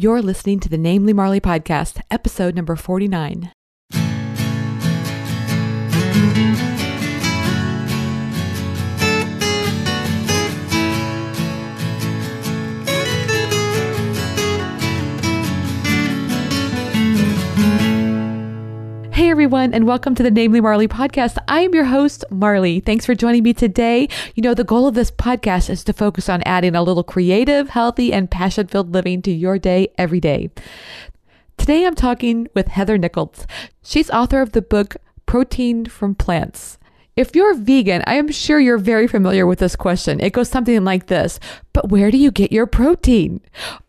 You're listening to the Namely Marly podcast, episode number 49. Everyone, and welcome to the Namely Marly podcast. I am your host, Marly. Thanks for joining me today. You know, the goal of this podcast is to focus on adding a little creative, healthy, and passion filled living to your day every day. Today I'm talking with Heather Nicholds. She's author of the book Protein from Plants. If you're vegan, I am sure you're very familiar with this question. It goes something like this But where do you get your protein?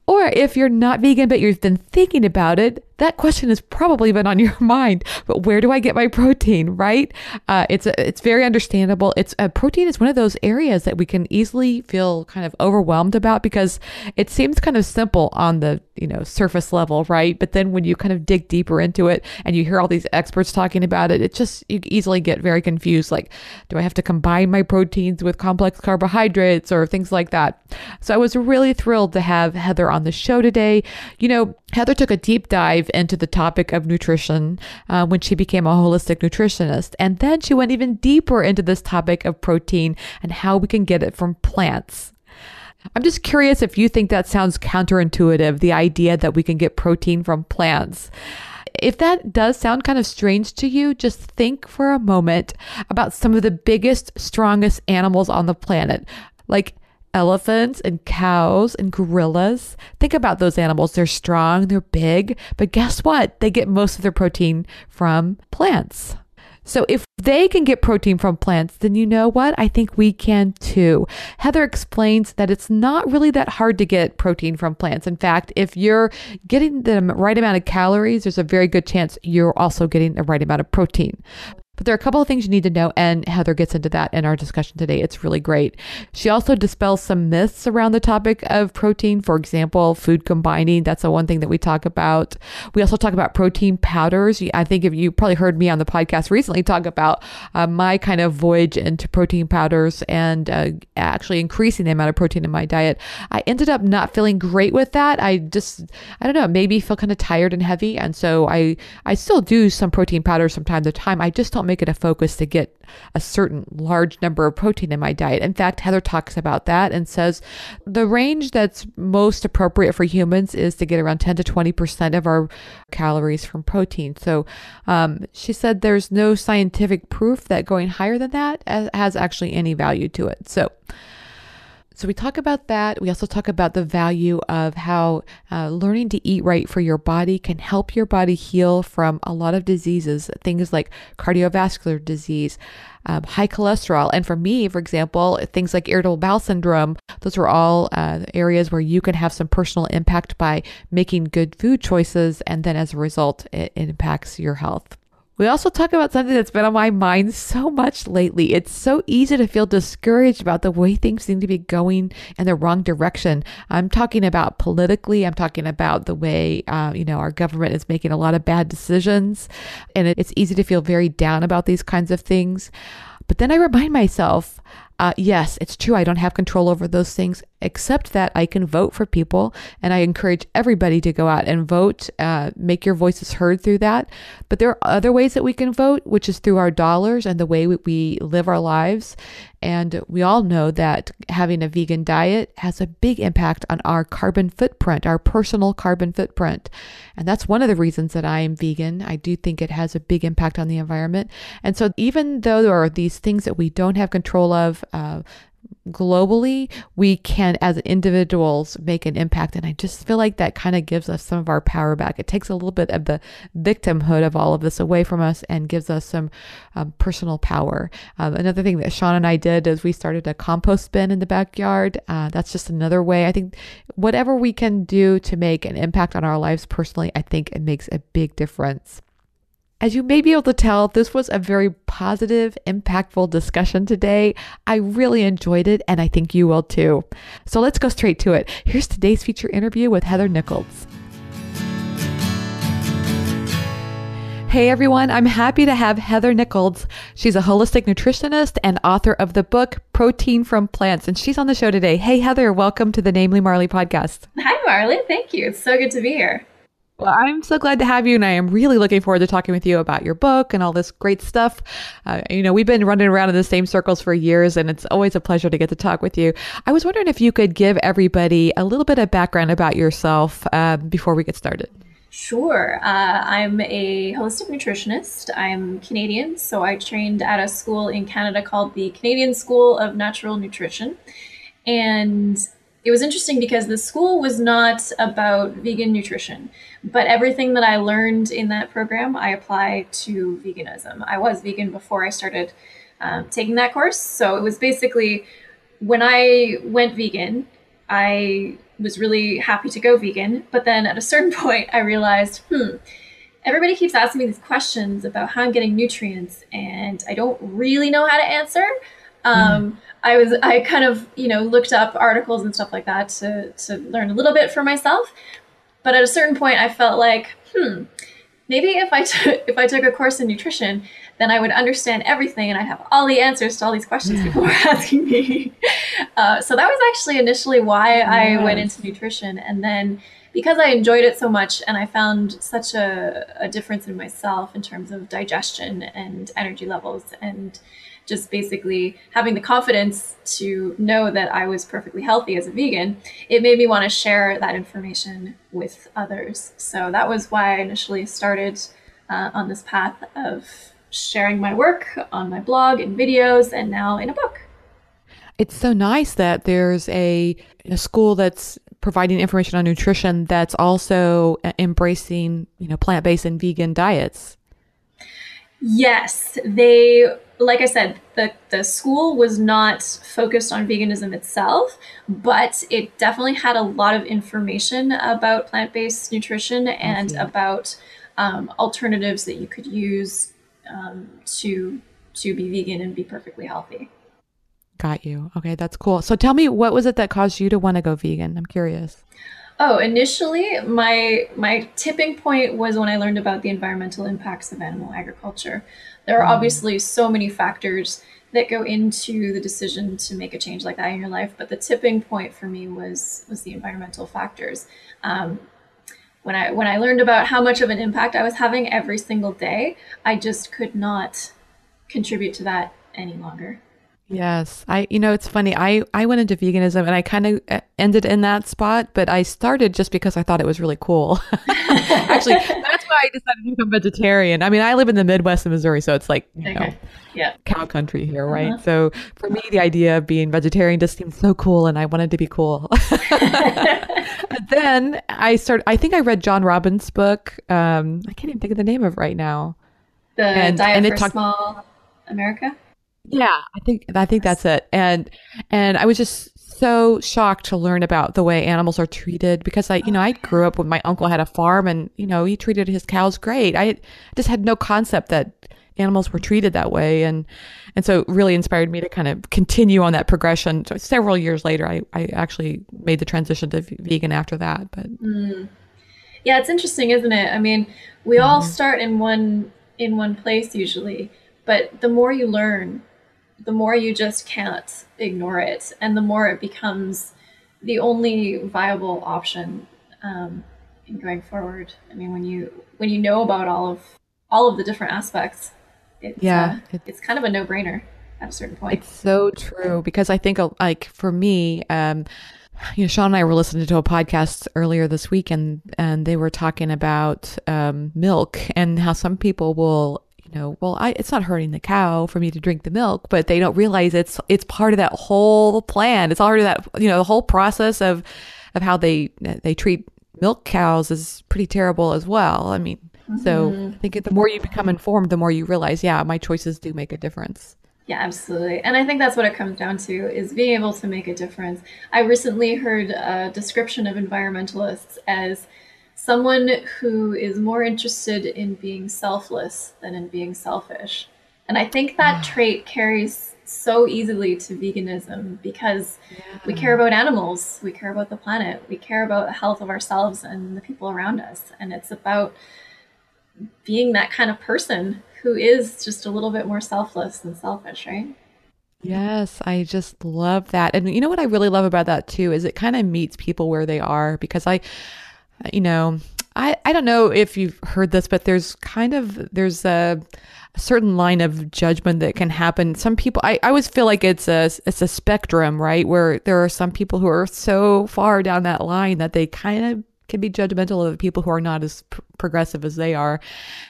Or if you're not vegan, but you've been thinking about it, that question has probably been on your mind. But where do I get my protein? Right? Uh, it's a, it's very understandable. It's a protein is one of those areas that we can easily feel kind of overwhelmed about because it seems kind of simple on the you know surface level, right? But then when you kind of dig deeper into it and you hear all these experts talking about it, it just you easily get very confused. Like, do I have to combine my proteins with complex carbohydrates or things like that? So I was really thrilled to have Heather on on the show today. You know, Heather took a deep dive into the topic of nutrition uh, when she became a holistic nutritionist. And then she went even deeper into this topic of protein and how we can get it from plants. I'm just curious if you think that sounds counterintuitive, the idea that we can get protein from plants. If that does sound kind of strange to you, just think for a moment about some of the biggest, strongest animals on the planet, like elephants and cows and gorillas. Think about those animals. They're strong, they're big, but guess what? They get most of their protein from plants. So if they can get protein from plants, then you know what? I think we can too. Heather explains that it's not really that hard to get protein from plants. In fact, if you're getting the right amount of calories, there's a very good chance you're also getting the right amount of protein. But there are a couple of things you need to know, and Heather gets into that in our discussion today. It's really great. She also dispels some myths around the topic of protein. For example, food combining. That's the one thing that we talk about. We also talk about protein powders. I think if you probably heard me on the podcast recently talk about uh, my kind of voyage into protein powders and uh, actually increasing the amount of protein in my diet. I ended up not feeling great with that. I just, I don't know, maybe feel kind of tired and heavy. And so I, I still do some protein powders from time to time. I just don't make it a focus to get a certain large number of protein in my diet. In fact, Heather talks about that and says the range that's most appropriate for humans is to get around 10 to 20% of our calories from protein. So um, she said there's no scientific proof that going higher than that has actually any value to it. So so we talk about that. We also talk about the value of how uh, learning to eat right for your body can help your body heal from a lot of diseases, things like cardiovascular disease, um, high cholesterol. And for me, for example, things like irritable bowel syndrome, those are all uh, areas where you can have some personal impact by making good food choices. And then as a result, it, it impacts your health. We also talk about something that's been on my mind so much lately. It's so easy to feel discouraged about the way things seem to be going in the wrong direction. I'm talking about politically. I'm talking about the way, uh, you know, our government is making a lot of bad decisions. And it's easy to feel very down about these kinds of things. But then I remind myself, uh, yes, it's true. I don't have control over those things, except that I can vote for people. And I encourage everybody to go out and vote, uh, make your voices heard through that. But there are other ways that we can vote, which is through our dollars and the way we live our lives. And we all know that having a vegan diet has a big impact on our carbon footprint, our personal carbon footprint. And that's one of the reasons that I am vegan. I do think it has a big impact on the environment. And so, even though there are these things that we don't have control of, uh, globally, we can, as individuals, make an impact. And I just feel like that kind of gives us some of our power back. It takes a little bit of the victimhood of all of this away from us and gives us some um, personal power. Um, another thing that Sean and I did is we started a compost bin in the backyard. Uh, that's just another way. I think whatever we can do to make an impact on our lives personally, I think it makes a big difference. As you may be able to tell, this was a very positive, impactful discussion today. I really enjoyed it, and I think you will too. So let's go straight to it. Here's today's feature interview with Heather Nicholds. Hey everyone, I'm happy to have Heather Nicholds. She's a holistic nutritionist and author of the book Protein from Plants, and she's on the show today. Hey Heather, welcome to the Namely Marly podcast. Hi Marly, thank you. It's so good to be here. Well, I'm so glad to have you, and I am really looking forward to talking with you about your book and all this great stuff. Uh, you know, we've been running around in the same circles for years, and it's always a pleasure to get to talk with you. I was wondering if you could give everybody a little bit of background about yourself uh, before we get started. Sure. Uh, I'm a holistic nutritionist. I'm Canadian, so I trained at a school in Canada called the Canadian School of Natural Nutrition. And it was interesting because the school was not about vegan nutrition, but everything that I learned in that program, I apply to veganism. I was vegan before I started um, taking that course. So it was basically when I went vegan, I was really happy to go vegan. But then at a certain point, I realized, hmm, everybody keeps asking me these questions about how I'm getting nutrients, and I don't really know how to answer. Um, mm. I was I kind of you know looked up articles and stuff like that to to learn a little bit for myself. But at a certain point, I felt like, hmm, maybe if I took if I took a course in nutrition, then I would understand everything and I'd have all the answers to all these questions people were asking me. Uh, so that was actually initially why yes. I went into nutrition. And then because I enjoyed it so much and I found such a, a difference in myself in terms of digestion and energy levels and just basically having the confidence to know that I was perfectly healthy as a vegan, it made me want to share that information with others. So that was why I initially started uh, on this path of sharing my work on my blog and videos and now in a book. It's so nice that there's a, a school that's providing information on nutrition that's also embracing, you know, plant-based and vegan diets. Yes, they like I said, the the school was not focused on veganism itself, but it definitely had a lot of information about plant-based nutrition and about um, alternatives that you could use um, to to be vegan and be perfectly healthy. Got you. Okay, that's cool. So tell me, what was it that caused you to want to go vegan? I'm curious. Oh, initially, my my tipping point was when I learned about the environmental impacts of animal agriculture. There are mm. obviously so many factors that go into the decision to make a change like that in your life, but the tipping point for me was was the environmental factors. Um, when I when I learned about how much of an impact I was having every single day, I just could not contribute to that any longer. Yes. I you know it's funny. I I went into veganism and I kind of uh, ended in that spot, but I started just because I thought it was really cool. Actually, that's why I decided to become vegetarian. I mean, I live in the Midwest of Missouri, so it's like, you okay. know, yeah. cow country here, right? Uh-huh. So for me the idea of being vegetarian just seemed so cool and I wanted to be cool. then I started I think I read John Robbins' book. Um I can't even think of the name of it right now. The and, Diet and for talk- Small America? Yeah, I think I think that's it. And and I was just so shocked to learn about the way animals are treated because I, you know, I grew up when my uncle had a farm and, you know, he treated his cows great. I just had no concept that animals were treated that way. And, and so it really inspired me to kind of continue on that progression. So several years later, I, I actually made the transition to vegan after that. But mm. yeah, it's interesting, isn't it? I mean, we mm-hmm. all start in one, in one place usually, but the more you learn, the more you just can't ignore it, and the more it becomes the only viable option um, in going forward. I mean, when you when you know about all of all of the different aspects, it's, yeah, uh, it's kind of a no brainer at a certain point. It's so true because I think uh, like for me. Um, you know, Sean and I were listening to a podcast earlier this week, and and they were talking about um, milk and how some people will you know, well, I, it's not hurting the cow for me to drink the milk, but they don't realize it's it's part of that whole plan. It's already that you know the whole process of of how they they treat milk cows is pretty terrible as well. I mean, mm-hmm. so I think the more you become informed, the more you realize, yeah, my choices do make a difference. Yeah, absolutely. And I think that's what it comes down to is being able to make a difference. I recently heard a description of environmentalists as someone who is more interested in being selfless than in being selfish. And I think that trait carries so easily to veganism because yeah. we care about animals, we care about the planet, we care about the health of ourselves and the people around us. And it's about being that kind of person who is just a little bit more selfless than selfish, right? Yes, I just love that. And you know what I really love about that too is it kind of meets people where they are because I you know, I I don't know if you've heard this but there's kind of there's a, a certain line of judgment that can happen. Some people I, I always feel like it's a it's a spectrum, right? Where there are some people who are so far down that line that they kind of can be judgmental of people who are not as pr- progressive as they are.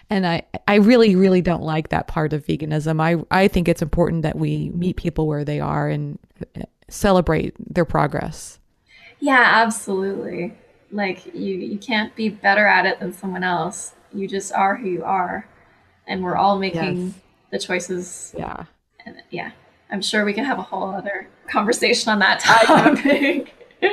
And I, I really, really don't like that part of veganism. I, I think it's important that we meet people where they are and uh, celebrate their progress. Yeah, absolutely. Like you, you can't be better at it than someone else. You just are who you are. And we're all making yes. the choices. Yeah. And yeah. I'm sure we can have a whole other conversation on that topic.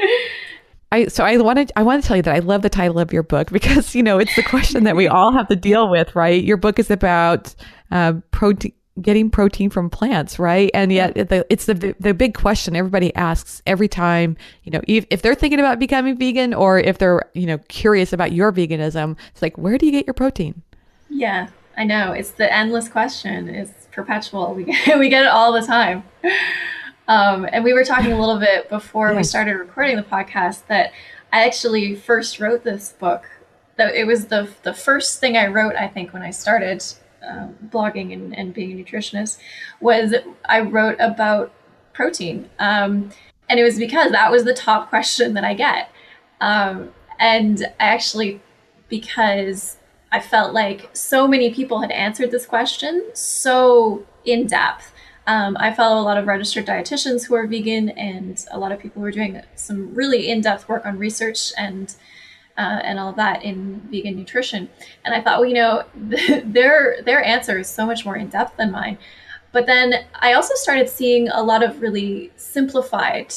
I so I wanted I want to tell you that I love the title of your book because you know it's the question that we all have to deal with, right? Your book is about uh, protein getting protein from plants, right? And yet the, it's the the big question everybody asks every time, you know, if, if they're thinking about becoming vegan or if they're, you know, curious about your veganism, it's like, where do you get your protein? Yeah, I know. It's the endless question. It's perpetual. We get, we get it all the time. Um, and we were talking a little bit before yes. we started recording the podcast that I actually first wrote this book. That it was the the first thing I wrote, I think, when I started um, blogging and, and being a nutritionist, was I wrote about protein, um, and it was because that was the top question that I get, um, and actually because I felt like so many people had answered this question so in depth. Um, I follow a lot of registered dietitians who are vegan and a lot of people who are doing some really in-depth work on research and uh, and all that in vegan nutrition. And I thought, well, you know, their their answer is so much more in depth than mine. But then I also started seeing a lot of really simplified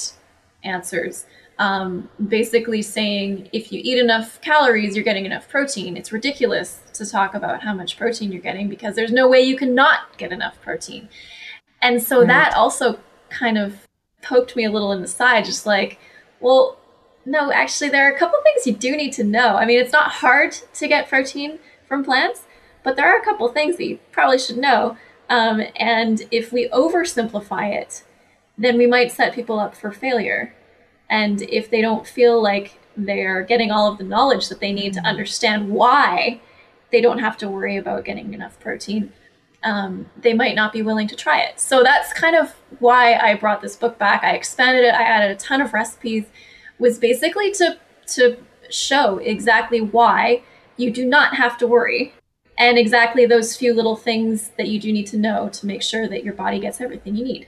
answers. Um, basically saying if you eat enough calories, you're getting enough protein. It's ridiculous to talk about how much protein you're getting because there's no way you can not get enough protein. And so right. that also kind of poked me a little in the side, just like, well, no, actually, there are a couple things you do need to know. I mean, it's not hard to get protein from plants, but there are a couple things that you probably should know. Um, and if we oversimplify it, then we might set people up for failure. And if they don't feel like they're getting all of the knowledge that they need to understand why they don't have to worry about getting enough protein, um, they might not be willing to try it. So that's kind of why I brought this book back. I expanded it. I added a ton of recipes. Was basically to to show exactly why you do not have to worry, and exactly those few little things that you do need to know to make sure that your body gets everything you need.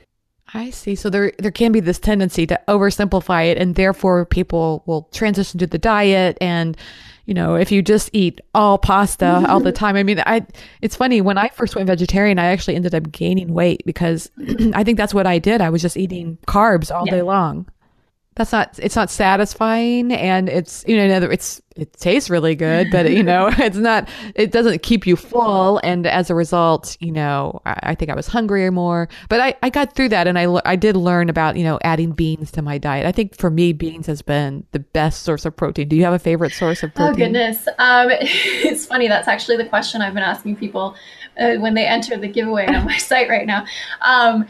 I see. So there there can be this tendency to oversimplify it, and therefore people will transition to the diet and you know, if you just eat all pasta all the time. I mean, I it's funny when I first went vegetarian, I actually ended up gaining weight because I think that's what I did. I was just eating carbs all yeah. day long that's not it's not satisfying and it's you know it's it tastes really good but you know it's not it doesn't keep you full. And as a result you know I, I, think i was hungrier more but I, I got through that and I, I did learn about you know adding beans to my diet. I think for me beans has been the best source of protein. Do you have a favorite source of oh, protein? oh goodness. Um, it's funny. That's actually the question i've been asking people uh, when they enter the giveaway on my site right now. Um,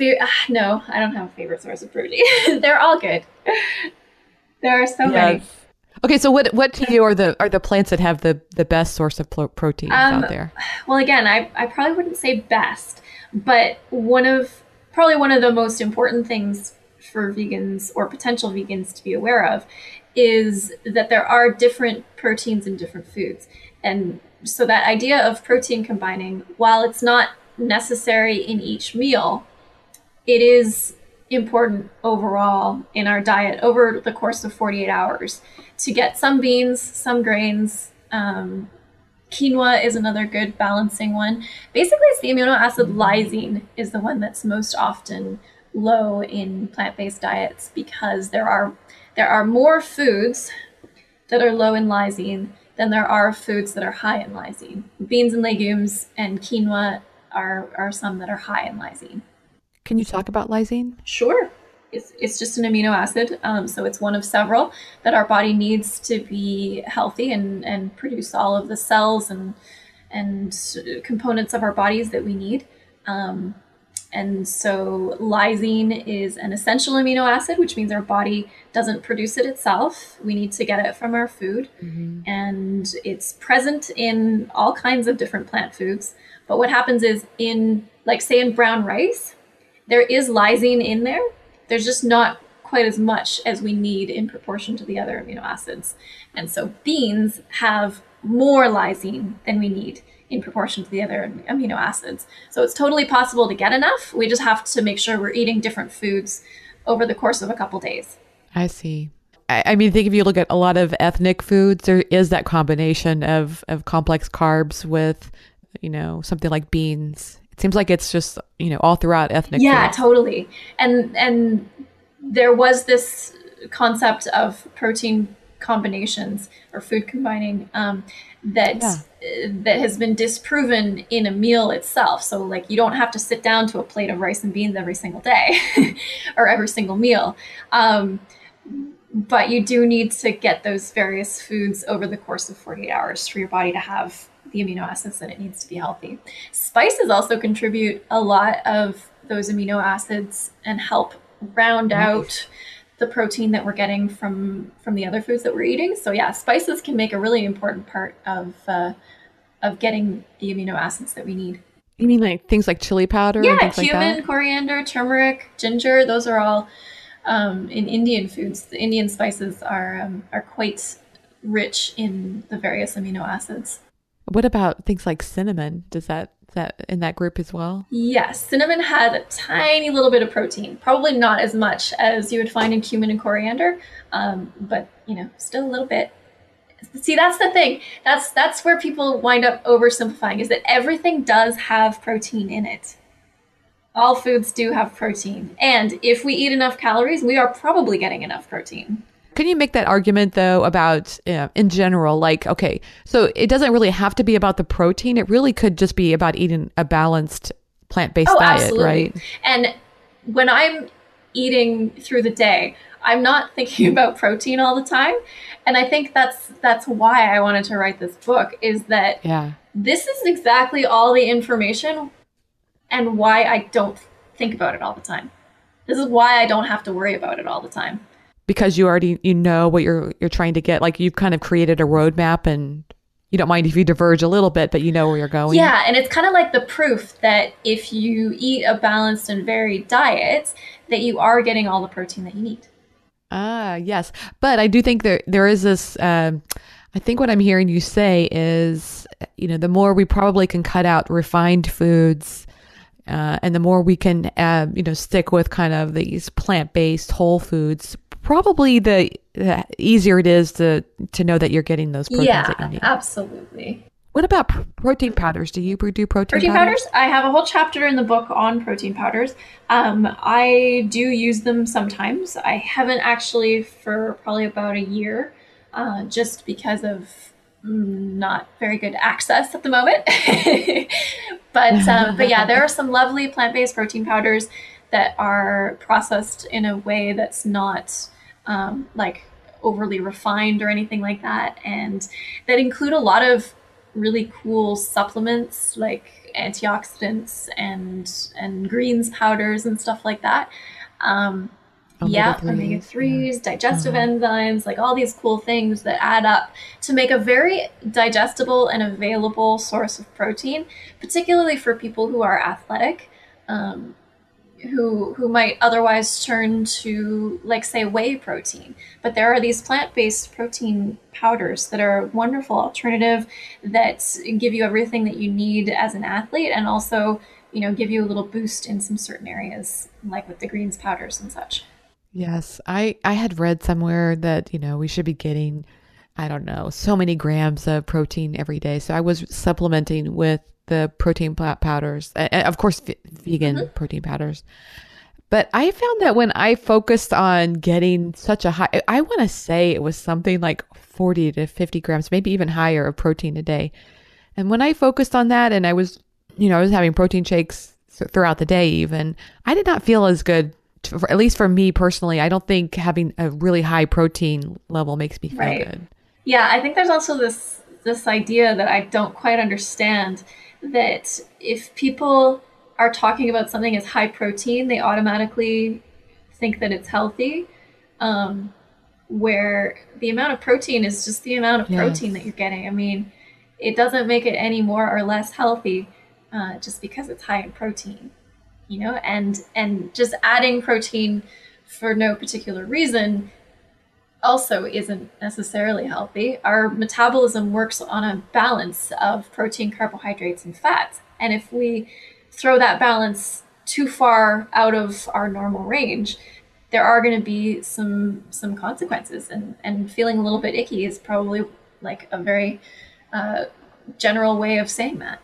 uh, no, I don't have a favorite source of protein. They're all good. There are so yes. many. Okay, so what what to you are the are the plants that have the the best source of protein um, out there? Well, again, I I probably wouldn't say best, but one of probably one of the most important things for vegans or potential vegans to be aware of is that there are different proteins in different foods. And so that idea of protein combining, while it's not necessary in each meal, it is important overall in our diet over the course of 48 hours to get some beans, some grains. Um, quinoa is another good balancing one. Basically, it's the amino acid lysine is the one that's most often low in plant-based diets because there are there are more foods that are low in lysine than there are foods that are high in lysine. Beans and legumes and quinoa are, are some that are high in lysine. Can you talk about lysine? Sure. It's, it's just an amino acid. Um, so it's one of several that our body needs to be healthy and, and produce all of the cells and and components of our bodies that we need. Um, and so lysine is an essential amino acid, which means our body doesn't produce it itself. We need to get it from our food. Mm-hmm. And it's present in all kinds of different plant foods. But what happens is in, like, say, in brown rice, there is lysine in there. There's just not quite as much as we need in proportion to the other amino acids. And so beans have more lysine than we need in proportion to the other amino acids. So it's totally possible to get enough. We just have to make sure we're eating different foods over the course of a couple days. I see. I, I mean, think if you look at a lot of ethnic foods, there is that combination of, of complex carbs with, you know, something like beans. Seems like it's just, you know, all throughout ethnic Yeah, totally. And and there was this concept of protein combinations or food combining um, that yeah. that has been disproven in a meal itself. So like you don't have to sit down to a plate of rice and beans every single day or every single meal. Um, but you do need to get those various foods over the course of 48 hours for your body to have the amino acids that it needs to be healthy. Spices also contribute a lot of those amino acids and help round out the protein that we're getting from from the other foods that we're eating. So yeah, spices can make a really important part of uh, of getting the amino acids that we need. You mean like things like chili powder? Yeah, cumin, like coriander, turmeric, ginger. Those are all um, in Indian foods. The Indian spices are um, are quite rich in the various amino acids. What about things like cinnamon? Does that that in that group as well? Yes, cinnamon had a tiny little bit of protein, probably not as much as you would find in cumin and coriander, um, but you know, still a little bit. See, that's the thing. That's that's where people wind up oversimplifying is that everything does have protein in it. All foods do have protein, and if we eat enough calories, we are probably getting enough protein. Can you make that argument though about uh, in general? Like, okay, so it doesn't really have to be about the protein. It really could just be about eating a balanced plant based oh, diet, absolutely. right? And when I'm eating through the day, I'm not thinking about protein all the time. And I think that's that's why I wanted to write this book is that yeah. this is exactly all the information and why I don't think about it all the time. This is why I don't have to worry about it all the time because you already you know what you're you're trying to get. Like you've kind of created a roadmap and you don't mind if you diverge a little bit but you know where you're going. Yeah and it's kind of like the proof that if you eat a balanced and varied diet that you are getting all the protein that you need. Ah yes. But i do think there there is this um, i think what i'm hearing you say is you know the more we probably can cut out refined foods uh, and the more we can, uh, you know, stick with kind of these plant-based whole foods, probably the, the, easier it is to to know that you're getting those proteins yeah, that you need. absolutely. What about pr- protein powders? Do you do protein, powders? protein powders? powders? I have a whole chapter in the book on protein powders. Um, I do use them sometimes. I haven't actually for probably about a year, uh, just because of not very good access at the moment. but um, but yeah, there are some lovely plant based protein powders that are processed in a way that's not um, like overly refined or anything like that, and that include a lot of really cool supplements like antioxidants and and greens powders and stuff like that. Um, omega yeah, omega threes, yeah. digestive uh-huh. enzymes, like all these cool things that add up to make a very digestible and available source of protein, particularly for people who are athletic. Um, who who might otherwise turn to like say whey protein. But there are these plant-based protein powders that are a wonderful alternative that give you everything that you need as an athlete and also you know give you a little boost in some certain areas like with the greens powders and such. Yes. I i had read somewhere that you know we should be getting i don't know so many grams of protein every day so i was supplementing with the protein powders, uh, of course, vegan mm-hmm. protein powders. But I found that when I focused on getting such a high, I want to say it was something like 40 to 50 grams, maybe even higher of protein a day. And when I focused on that and I was, you know, I was having protein shakes throughout the day, even, I did not feel as good, at least for me personally. I don't think having a really high protein level makes me feel right. good. Yeah, I think there's also this this idea that I don't quite understand that if people are talking about something as high protein, they automatically think that it's healthy. Um, where the amount of protein is just the amount of yes. protein that you're getting. I mean, it doesn't make it any more or less healthy uh, just because it's high in protein, you know. And and just adding protein for no particular reason also isn't necessarily healthy. Our metabolism works on a balance of protein, carbohydrates, and fats. And if we throw that balance too far out of our normal range, there are going to be some some consequences and and feeling a little bit icky is probably like a very uh, general way of saying that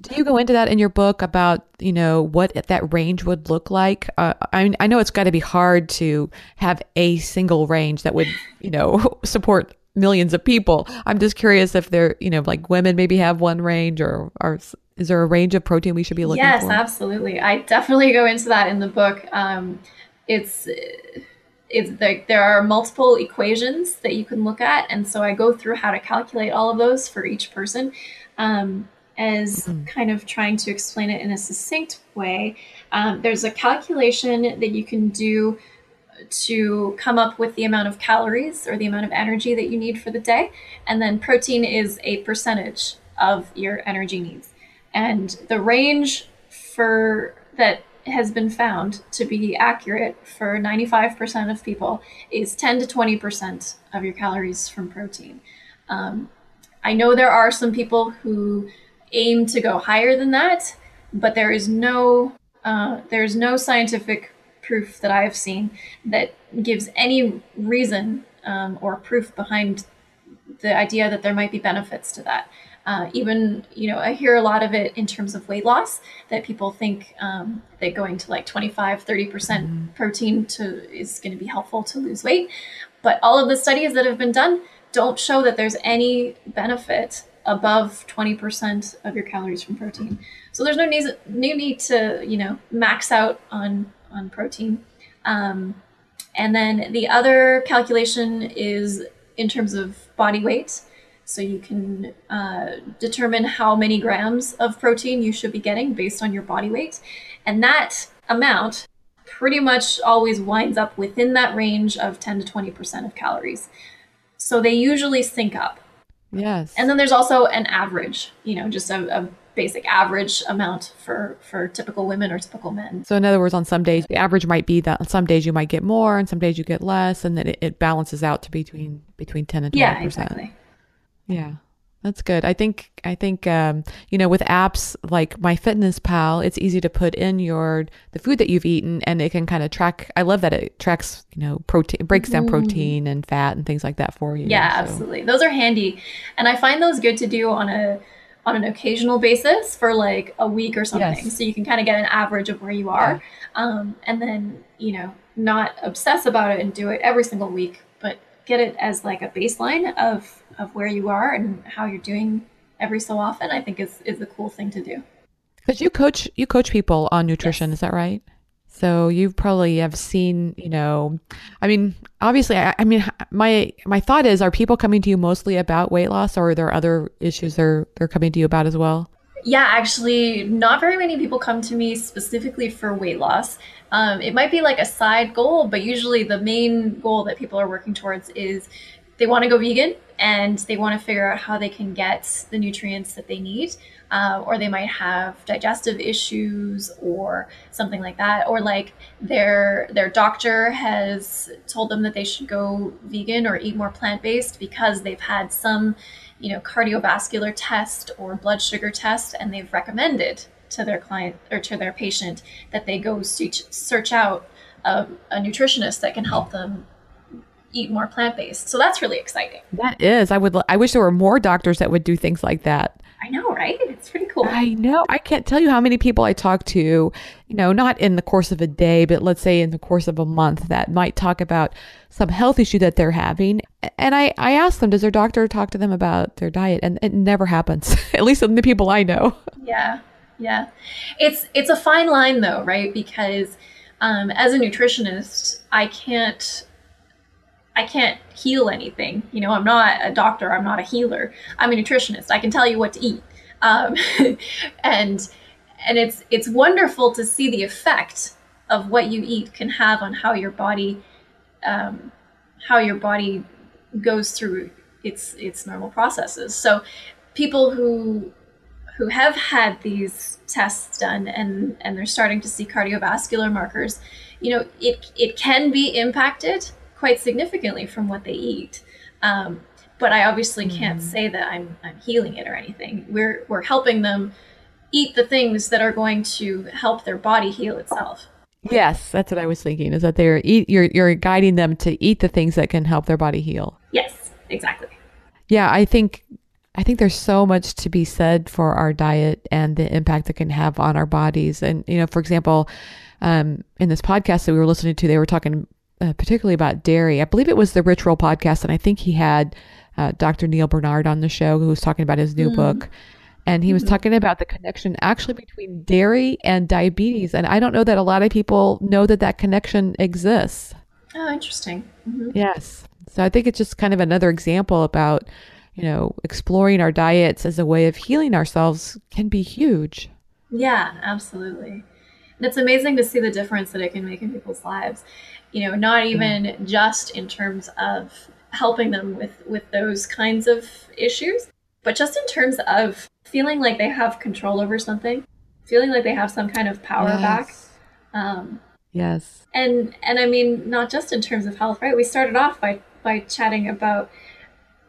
do you go into that in your book about you know what that range would look like? Uh, I, I know it's got to be hard to have a single range that would you know support millions of people. I'm just curious if they're you know like women maybe have one range or or is there a range of protein we should be looking yes, for? yes absolutely. I definitely go into that in the book. Um, it's it's like there are multiple equations that you can look at and so i go through how to calculate all of those for each person. Um, as mm-hmm. kind of trying to explain it in a succinct way um, there's a calculation that you can do to come up with the amount of calories or the amount of energy that you need for the day and then protein is a percentage of your energy needs and the range for that has been found to be accurate for 95% of people is 10 to 20% of your calories from protein. Um, I know there are some people who aim to go higher than that, but there is no uh, there's no scientific proof that I have seen that gives any reason um, or proof behind the idea that there might be benefits to that. Uh, even you know i hear a lot of it in terms of weight loss that people think um, that going to like 25 30% mm hmm protein to is going to be helpful to lose weight but all of the studies that have been done don't show that there's any benefit above 20% of your calories from protein so there's no need, need to you know max out on on protein um, and then the other calculation is in terms of body weight so you can uh, determine how many grams of protein you should be getting based on your body weight. And that amount pretty much always winds up within that range of 10 to 20% of calories. So they usually sync up. Yes. And then there's also an average, you know, just a, a basic average amount for for typical women or typical men. So in other words, on some days the average might be that some days you might get more and some days you get less, and then it, it balances out to between between ten and twenty yeah, percent. Exactly. Yeah. That's good. I think I think um, you know with apps like MyFitnessPal, it's easy to put in your the food that you've eaten, and it can kind of track. I love that it tracks you know protein, breaks down mm-hmm. protein and fat and things like that for you. Yeah, so. absolutely. Those are handy, and I find those good to do on a on an occasional basis for like a week or something, yes. so you can kind of get an average of where you are, yeah. um, and then you know not obsess about it and do it every single week, but get it as like a baseline of of where you are and how you're doing every so often i think is is a cool thing to do because you coach you coach people on nutrition yes. is that right so you probably have seen you know i mean obviously I, I, mean my my thought is are people coming to you mostly about weight loss or are there other issues they're they're coming to you about as well yeah, actually, not very many people come to me specifically for weight loss. Um, it might be like a side goal, but usually the main goal that people are working towards is they want to go vegan and they want to figure out how they can get the nutrients that they need. Uh, or they might have digestive issues or something like that or like their their doctor has told them that they should go vegan or eat more plant-based because they've had some you know, cardiovascular test or blood sugar test, and they've recommended to their client or to their patient that they go search, search out a, a nutritionist that can help them eat more plant based. So that's really exciting. That is. I would. I wish there were more doctors that would do things like that. I know, right? It's pretty cool. I know. I can't tell you how many people I talk to, you know, not in the course of a day, but let's say in the course of a month that might talk about some health issue that they're having. And I, I ask them, does their doctor talk to them about their diet? And it never happens, at least in the people I know. Yeah. Yeah. It's, it's a fine line though, right? Because um, as a nutritionist, I can't I can't heal anything. You know, I'm not a doctor. I'm not a healer. I'm a nutritionist. I can tell you what to eat. Um, and and it's it's wonderful to see the effect of what you eat can have on how your body um, how your body goes through its its normal processes. So people who who have had these tests done and and they're starting to see cardiovascular markers, you know, it it can be impacted quite significantly from what they eat. Um, but I obviously can't mm-hmm. say that I'm I'm healing it or anything. We're we're helping them eat the things that are going to help their body heal itself. Yes, that's what I was thinking. Is that they're eat you're you're guiding them to eat the things that can help their body heal. Yes, exactly. Yeah, I think I think there's so much to be said for our diet and the impact it can have on our bodies. And you know, for example, um, in this podcast that we were listening to, they were talking uh, particularly about dairy. I believe it was the Rich Roll podcast, and I think he had uh, Dr. Neal Barnard on the show who was talking about his new mm. book and he was mm-hmm. talking about the connection actually between dairy and diabetes and i don't know that a lot of people know that that connection exists oh interesting mm-hmm. yes so i think it's just kind of another example about you know exploring our diets as a way of healing ourselves can be huge yeah absolutely and it's amazing to see the difference that it can make in people's lives you know not even just in terms of helping them with with those kinds of issues but just in terms of feeling like they have control over something, feeling like they have some kind of power yes. back. Um, yes. And and I mean, not just in terms of health, right? We started off by by chatting about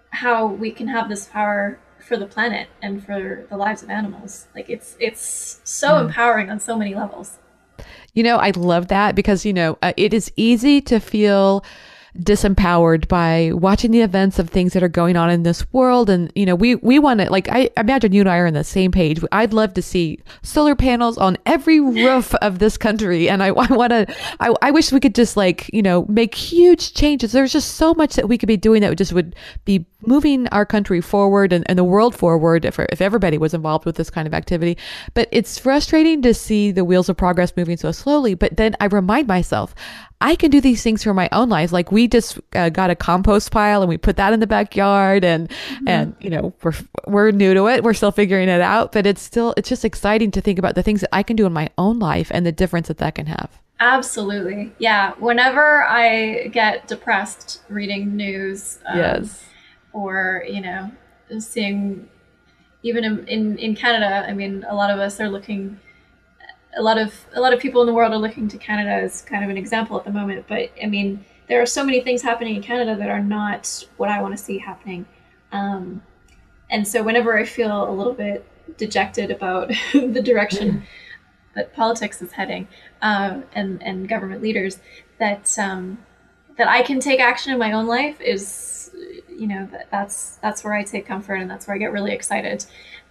how we can have this power for the planet and for the lives of animals. Like it's it's so yeah. empowering on so many levels. You know, I love that because you know uh, it is easy to feel disempowered by watching the events of things that are going on in this world. And, you know, we, we want to, like, I imagine you and I are on the same page. I'd love to see solar panels on every roof of this country. And I, I want to, I, I wish we could just, like, you know, make huge changes. There's just so much that we could be doing that would just would be moving our country forward and, and the world forward if, if everybody was involved with this kind of activity. But it's frustrating to see the wheels of progress moving so slowly. But then I remind myself, I can do these things for my own life. Like we just uh, got a compost pile and we put that in the backyard and, mm-hmm. and, you know, we're, we're new to it. We're still figuring it out, but it's still, it's just exciting to think about the things that I can do in my own life and the difference that that can have. Absolutely. Yeah. Whenever I get depressed reading news, um, yes, or, you know, seeing even in, in, in Canada, I mean, a lot of us are looking a lot of a lot of people in the world are looking to Canada as kind of an example at the moment. But I mean, there are so many things happening in Canada that are not what I want to see happening. Um, and so whenever I feel a little bit dejected about the direction that politics is heading uh, and and government leaders, that um, that I can take action in my own life is you know that, that's that's where I take comfort and that's where I get really excited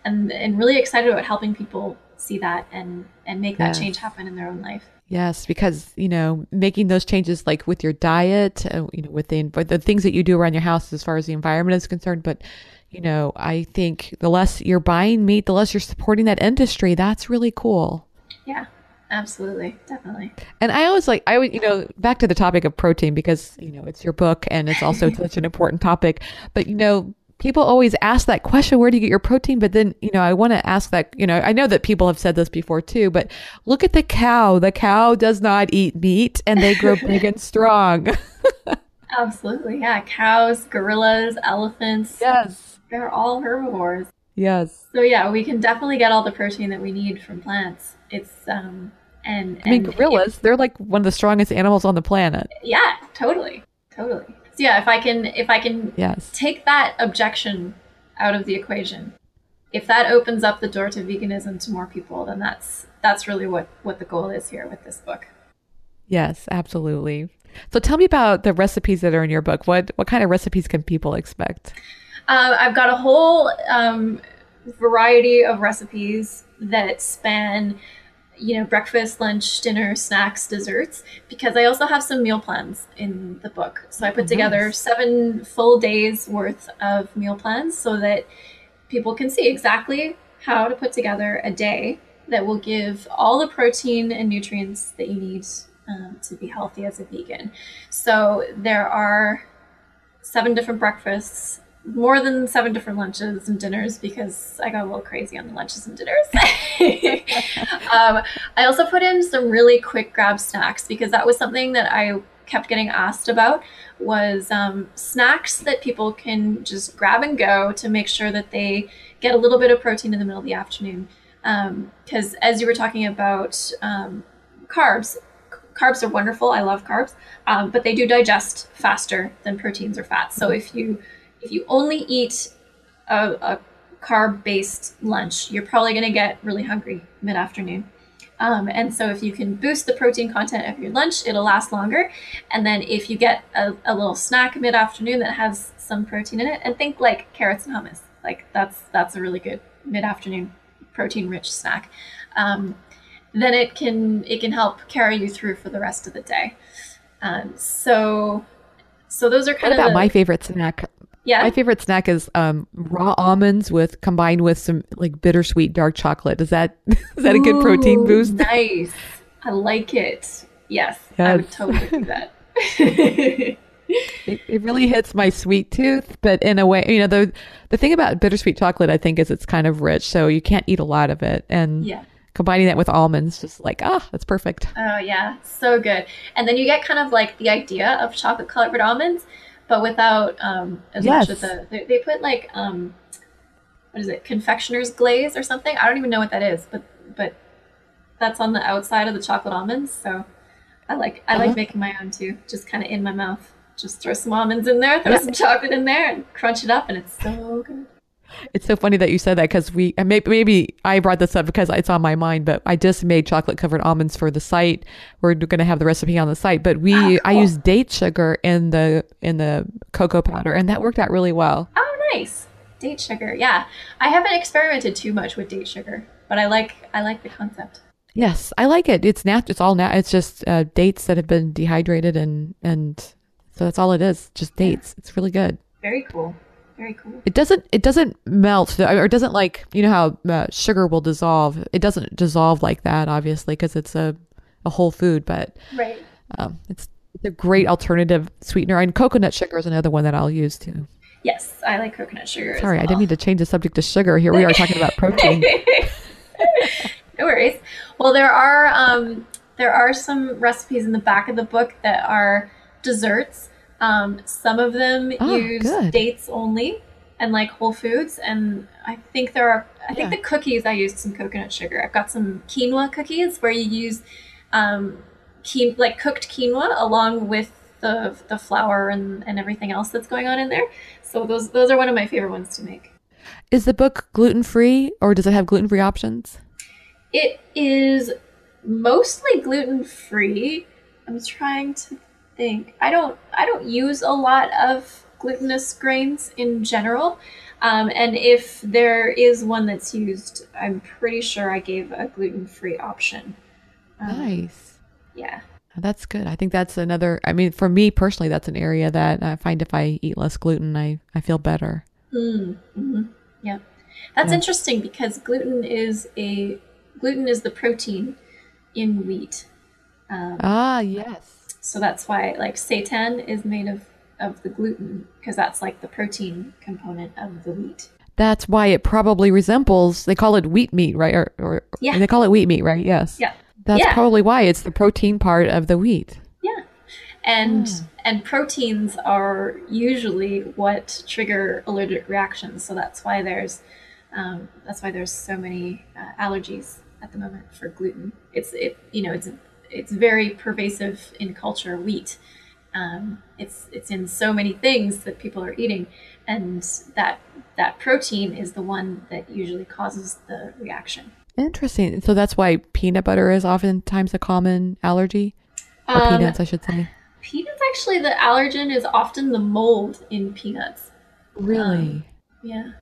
and and really excited about helping people see that and and make that yes. change happen in their own life. Yes, because you know making those changes like with your diet, uh, you know, within but the things that you do around your house as far as the environment is concerned. But you know, I think the less you're buying meat, the less you're supporting that industry. That's really cool. Yeah, absolutely, definitely. And I always like I would you know back to the topic of protein because you know it's your book and it's also such an important topic. But you know people always ask that question where do you get your protein? But then you know i want to ask that you know i know that people have said this before too but look at the cow. The cow does not eat meat and they grow big and strong. Absolutely yeah. Cows gorillas elephants yes. they're all herbivores. Yes. So yeah we can definitely get all the protein that we need from plants. It's um and, and i mean gorillas they're like one of the strongest animals on the planet. Yeah totally totally yeah, if I can if I can yes. take that objection out of the equation, if that opens up the door to veganism to more people, then that's that's really what what the goal is here with this book. Yes, absolutely. So tell me about the recipes that are in your book. What what kind of recipes can people expect? Uh, I've got a whole um, variety of recipes that span you know, breakfast, lunch, dinner, snacks, desserts, because I also have some meal plans in the book. So I put oh, together nice. seven full days worth of meal plans so that people can see exactly how to put together a day that will give all the protein and nutrients that you need um, to be healthy as a vegan. So there are seven different breakfasts, more than seven different lunches and dinners because I got a little crazy on the lunches and dinners. um, I also put in some really quick grab snacks because that was something that I kept getting asked about was um, snacks that people can just grab and go to make sure that they get a little bit of protein in the middle of the afternoon. Because um, as you were talking about um, carbs, carbs are wonderful. I love carbs, um, but they do digest faster than proteins or fats. So if you if you only eat a, a carb based lunch, you're probably going to get really hungry mid afternoon. Um, and so if you can boost the protein content of your lunch, it'll last longer. And then if you get a, a little snack mid afternoon that has some protein in it, and think like carrots and hummus, like that's that's a really good mid afternoon protein rich snack. Um, then it can it can help carry you through for the rest of the day. Um, so so those are kind what of about the, my favorite snack. Yeah My favorite snack is um, raw almonds with combined with some like bittersweet dark chocolate. Is that is that a good protein boost? Nice. I like it. Yes, I would totally do that. It, it really hits my sweet tooth, but in a way, you know, the the thing about bittersweet chocolate, I think, is it's kind of rich, so you can't eat a lot of it, and yeah. combining that with almonds, just like ah, that's perfect. Oh yeah, so good. And then you get kind of like the idea of chocolate covered almonds, but without um, as Yes. much of the. They, they put like um, what is it, confectioner's glaze or something? I don't even know what that is, but but that's on the outside of the chocolate almonds. So I like I Uh-huh. like making my own too, just kind of in my mouth. Just throw some almonds in there, throw Yeah. some chocolate in there, and crunch it up, and it's so good. It's so funny that you said that because we and maybe, maybe I brought this up because it's on my mind, but I just made chocolate covered almonds for the site. We're going to have the recipe on the site, but we I cool. used date sugar in the in the cocoa powder, and that worked out really well. Oh, nice. Date sugar. Yeah. I haven't experimented too much with date sugar, but I like I like the concept. Yes, I like it. It's nat. It's all nat. It's just uh, dates that have been dehydrated, and and so that's all it is. Just dates. It's really good. Very cool. Very cool. It doesn't. It doesn't melt, or it doesn't like you know how uh, sugar will dissolve. It doesn't dissolve like that, obviously, because it's a a whole food. But Right. um, it's it's a great alternative sweetener. And coconut sugar is another one that I'll use too. Yes, I like coconut sugar. Sorry, I didn't mean to change the subject to sugar. Here we are talking about protein. no worries. Well, there are um, there are some recipes in the back of the book that are desserts. Um, some of them Oh, use good. dates only and like whole foods, and I think there are. I think Yeah. the cookies I used some coconut sugar. I've got some quinoa cookies where you use um, quin- like cooked quinoa along with the the flour and, and everything else that's going on in there. So those those are one of my favorite ones to make. Is the book gluten free, or does it have gluten free options? It is mostly gluten free. I'm trying to think. I don't I don't use a lot of glutinous grains in general. Um, and if there is one that's used, I'm pretty sure I gave a gluten free option. Um, Nice. Yeah. That's good. I think that's another. I mean, for me personally, that's an area that I find if I eat less gluten, I I feel better. Mm, hmm Yeah. That's Yeah. interesting because gluten is a gluten is the protein in wheat. Um, Ah, yes. So that's why like seitan is made of of the gluten because that's like the protein component of the wheat. That's why it probably resembles. They call it wheat meat, right? Or, or Yeah. they call it wheat meat, right? Yes. Yeah. That's Yeah. probably why it's the protein part of the wheat. Yeah. And Hmm. and proteins are usually what trigger allergic reactions. So that's why there's um, that's why there's so many uh, allergies at the moment for gluten. It's it you know it's it's very pervasive in culture. Wheat. Um, it's it's in so many things that people are eating, and that that protein is the one that usually causes the reaction. Interesting. So that's why peanut butter is oftentimes a common allergy, or Um, peanuts, I should say. Peanuts actually, the allergen is often the mold in peanuts. Really? Yeah.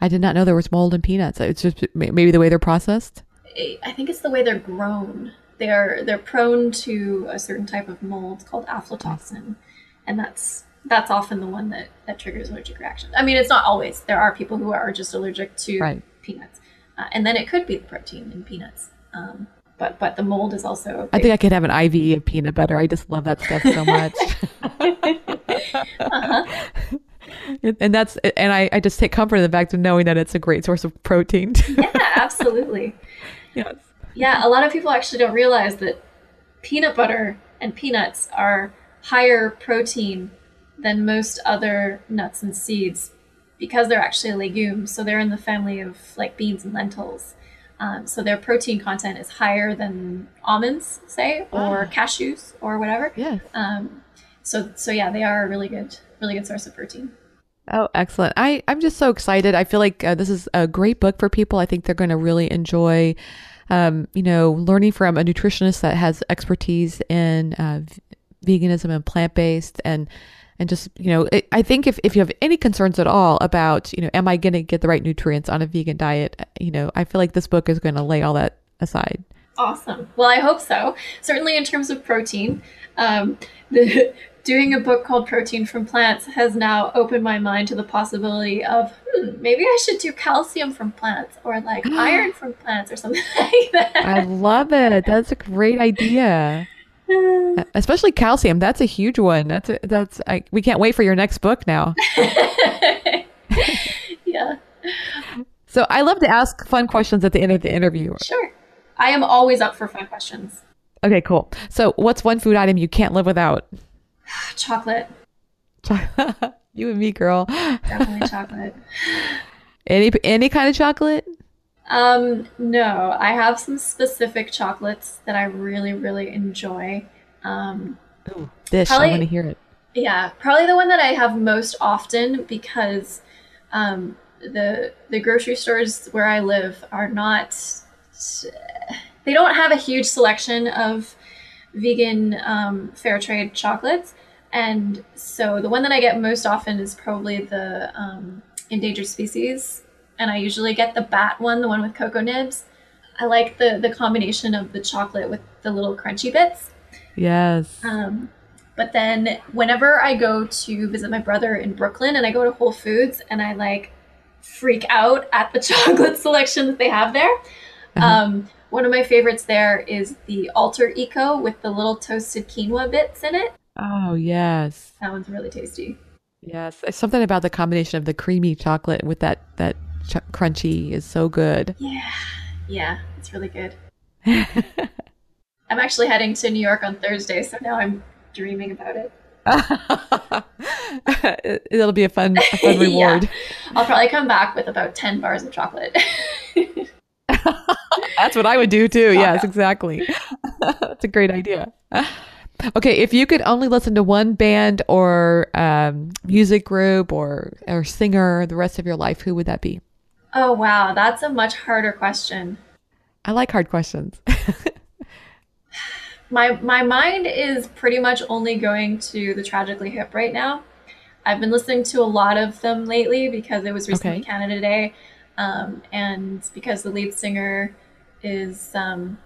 I did not know there was mold in peanuts. It's just maybe the way they're processed. I think it's the way they're grown. They're they're prone to a certain type of mold called aflatoxin, and that's that's often the one that that triggers allergic reactions. I mean, it's not always. There are people who are just allergic to Right. peanuts, uh, and then it could be the protein in peanuts. Um, but but the mold is also. I think I could have an IV of peanut butter. I just love that stuff so much. Uh-huh. and that's and I, I just take comfort in the fact of knowing that it's a great source of protein. Yeah, absolutely. yes. Yeah, a lot of people actually don't realize that peanut butter and peanuts are higher protein than most other nuts and seeds because they're actually legumes. So they're in the family of like beans and lentils. Um, so their protein content is higher than almonds, say, or Ah. cashews or whatever. Yes. Um, so so yeah, they are a really good, really good source of protein. Oh, excellent. I, I'm just so excited. I feel like uh, this is a great book for people. I think they're going to really enjoy, um, you know, learning from a nutritionist that has expertise in uh, veganism and plant based and and just you know i think if, if you have any concerns at all about you know am i going to get the right nutrients on a vegan diet you know i feel like this book is going to lay all that aside Awesome. Well, I hope so. Certainly, in terms of protein, um, the, doing a book called Protein from Plants has now opened my mind to the possibility of hmm, maybe I should do calcium from plants or like iron from plants or something like that. i love it. That's a great idea. Especially calcium. That's a huge one. That's a, that's I, we can't wait for your next book now. Yeah, so i love to ask fun questions at the end of the interview. Sure. I am always up for fun questions. okay cool. So what's one food item you can't live without Chocolate, you and me girl definitely chocolate. any any kind of chocolate Um, no, I have some specific chocolates that I really, really enjoy. Um, dish i want to hear it Yeah, probably the one that I have most often because um, the the grocery stores where I live are not. They don't have a huge selection of vegan um, fair trade chocolates, and so the one that I get most often is probably the um, endangered species, and I usually get the bat one, the one with cocoa nibs. I like the the combination of the chocolate with the little crunchy bits. yes Um, but then whenever I go to visit my brother in Brooklyn and I go to Whole Foods and I like freak out at the chocolate selection that they have there. Uh-huh. Um, one of my favorites there is the Alter Eco with the little toasted quinoa bits in it. Oh yes That one's really tasty. yes It's something about the combination of the creamy chocolate with that that ch- crunchy is so good Yeah, yeah, it's really good. I'm actually heading to New York on Thursday, so now I'm dreaming about it. It- It'll be a fun, a fun Yeah. reward. I'll probably come back with about 10 bars of chocolate. That's what I would do too. Oh, yes, yeah. exactly. That's a great idea. Okay, if you could only listen to one band or um, music group or or singer the rest of your life, who would that be? oh, wow, that's a much harder question. I like hard questions. My my mind is pretty much only going to the Tragically Hip right now. I've been listening to a lot of them lately because it was recently Okay. Canada Day, um, and because the lead singer is um,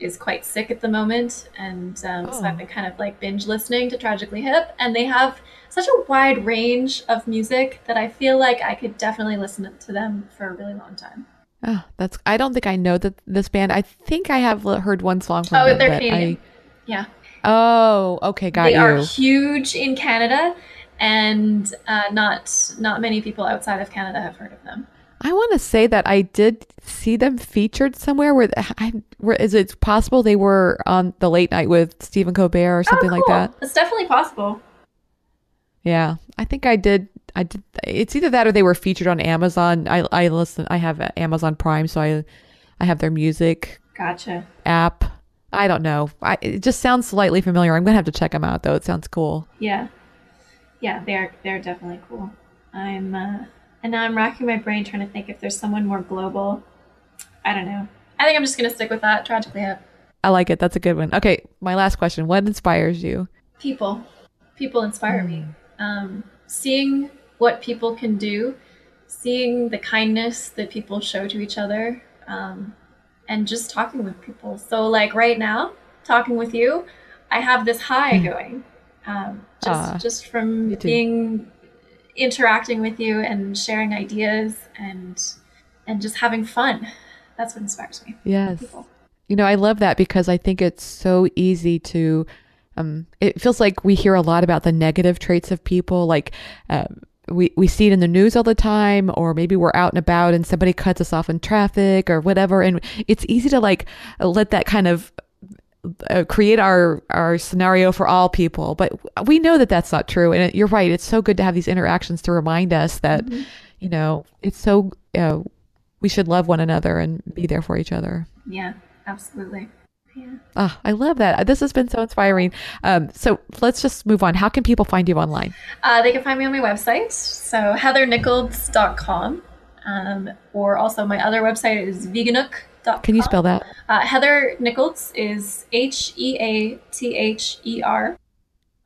is quite sick at the moment, and um, so Oh. I've been kind of like binge listening to Tragically Hip, and they have such a wide range of music that I feel like I could definitely listen to them for a really long time. Oh, that's. I don't think I know that this band. I think I have heard one song from them. Oh, them. they're Canadian. Yeah. Oh, okay, got they you. are huge in Canada, and uh, not not many people outside of Canada have heard of them. I want to say that I did see them featured somewhere. Where I, where is it possible they were on the late night with Stephen Colbert or something oh, like that? It's definitely possible. Yeah, I think I did. I did. It's either that or they were featured on Amazon. I I listen. I have Amazon Prime, so I I have their music Gotcha. app. I don't know. I, it just sounds slightly familiar. I'm gonna have to check them out though. It sounds cool. Yeah, yeah, they're they're definitely cool. I'm uh, and now I'm racking my brain trying to think if there's someone more global. I don't know. I think I'm just gonna stick with that. Tragically Hip. I like it. That's a good one. Okay, my last question. What inspires you? People, people inspire me. Um, seeing what people can do, seeing the kindness that people show to each other, um, and just talking with people. So, like right now, talking with you, I have this high going, um, just just from being interacting with you and sharing ideas and and just having fun. That's what inspires me. Yes. People. You know, I love that because I think it's so easy to um, it feels like we hear a lot about the negative traits of people, like. Uh, we, we see it in the news all the time, or maybe we're out and about and somebody cuts us off in traffic or whatever. And it's easy to like let that kind of uh, create our our scenario for all people but we know that that's not true and it, you're right it's so good to have these interactions to remind us that mm-hmm. you know it's so uh, we should love one another and be there for each other yeah absolutely yeah. Oh, I love that. This has been so inspiring. Um, so let's just move on. How can people find you online? Uh, they can find me on my website, so heathernicholds.com. Um, or also my other website is veganook.com can you spell that? Uh, Heather Nicholds is H E A T H E R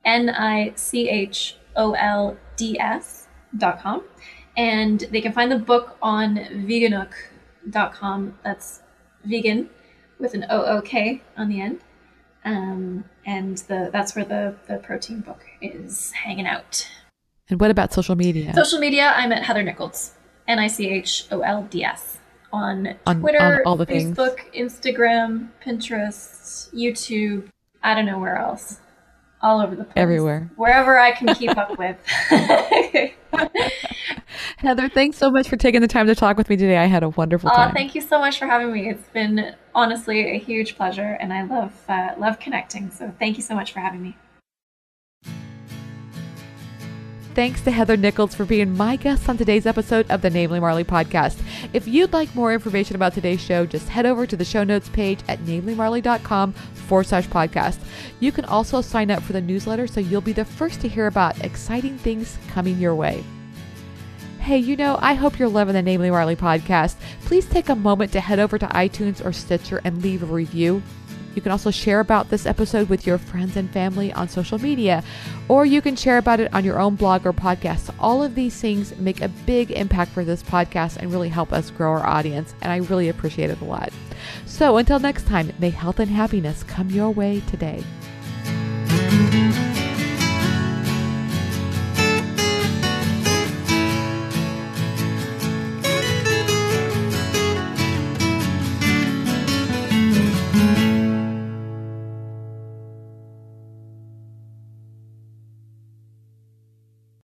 N I C H O L D S dot com. And they can find the book on veganook.com. That's vegan with an O O K on the end. Um, and the that's where the, the protein book is hanging out. And what about social media? Social media, I'm at Heather Nicholds, N I C H O L D S on, on Twitter, on all the Facebook. Instagram, Pinterest, YouTube. I don't know where else. All over the place. Everywhere. Wherever I can keep up with. Heather, thanks so much for taking the time to talk with me today. I had a wonderful time. Uh, thank you so much for having me. It's been honestly a huge pleasure, and I love uh, love connecting. So thank you so much for having me. Thanks to Heather Nicholds for being my guest on today's episode of the Namely Marly podcast. If you'd like more information about today's show, just head over to the show notes page at namelymarly.com forward slash podcast. You can also sign up for the newsletter so you'll be the first to hear about exciting things coming your way. Hey, you know, I hope you're loving the Namely Marly podcast. Please take a moment to head over to iTunes or Stitcher and leave a review. You can also share about this episode with your friends and family on social media, or you can share about it on your own blog or podcast. All of these things make a big impact for this podcast and really help us grow our audience, and I really appreciate it a lot. So until next time, may health and happiness come your way today.